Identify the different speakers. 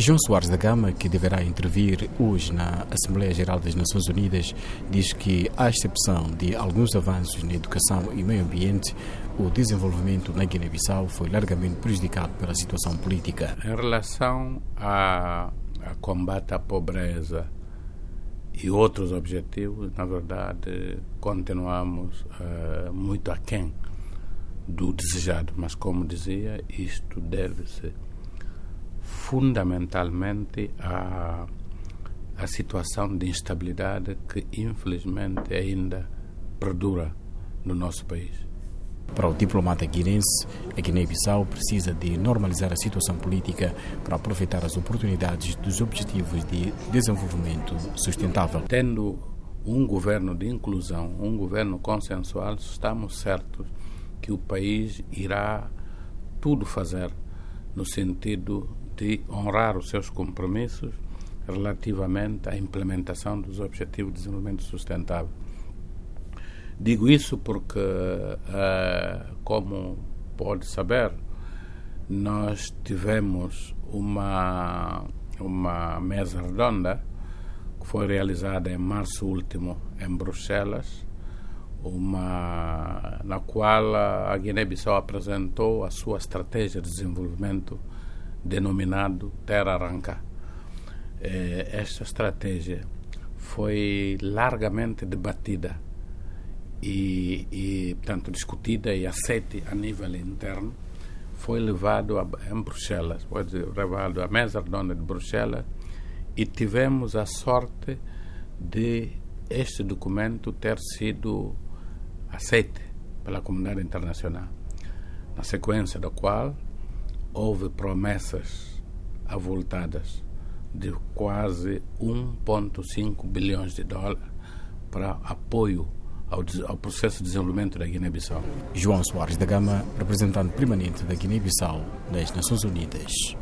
Speaker 1: João Soares da Gama, que deverá intervir hoje na Assembleia Geral das Nações Unidas, diz que, à exceção de alguns avanços na educação e meio ambiente, o desenvolvimento na Guiné-Bissau foi largamente prejudicado pela situação política.
Speaker 2: Em relação a, a combate à pobreza e outros objetivos, na verdade, continuamos uh, muito aquém do desejado, mas como dizia, isto deve-se fundamentalmente à, à situação de instabilidade que infelizmente ainda perdura no nosso país.
Speaker 1: Para o diplomata guinense, a Guiné-Bissau precisa de normalizar a situação política para aproveitar as oportunidades dos Objetivos de Desenvolvimento Sustentável.
Speaker 2: Tendo um governo de inclusão, um governo consensual, estamos certos que o país irá tudo fazer no sentido de honrar os seus compromissos relativamente à implementação dos Objetivos de Desenvolvimento Sustentável. Digo isso porque, uh, como pode saber, nós tivemos uma, uma mesa redonda que foi realizada em março último em Bruxelas, uma, na qual a Guiné-Bissau apresentou a sua estratégia de desenvolvimento denominado Terra Arranca. Eh, esta estratégia foi largamente debatida e, e, discutida e aceita a nível interno. Foi levado a, em Bruxelas, foi levado à mesa redonda de Bruxelas e tivemos a sorte de este documento ter sido aceite pela comunidade internacional, na sequência da qual houve promessas avultadas de quase 1,5 bilhões de dólares para apoio ao, ao, processo de desenvolvimento da Guiné-Bissau.
Speaker 1: João Soares da Gama, representante permanente da Guiné-Bissau nas Nações Unidas.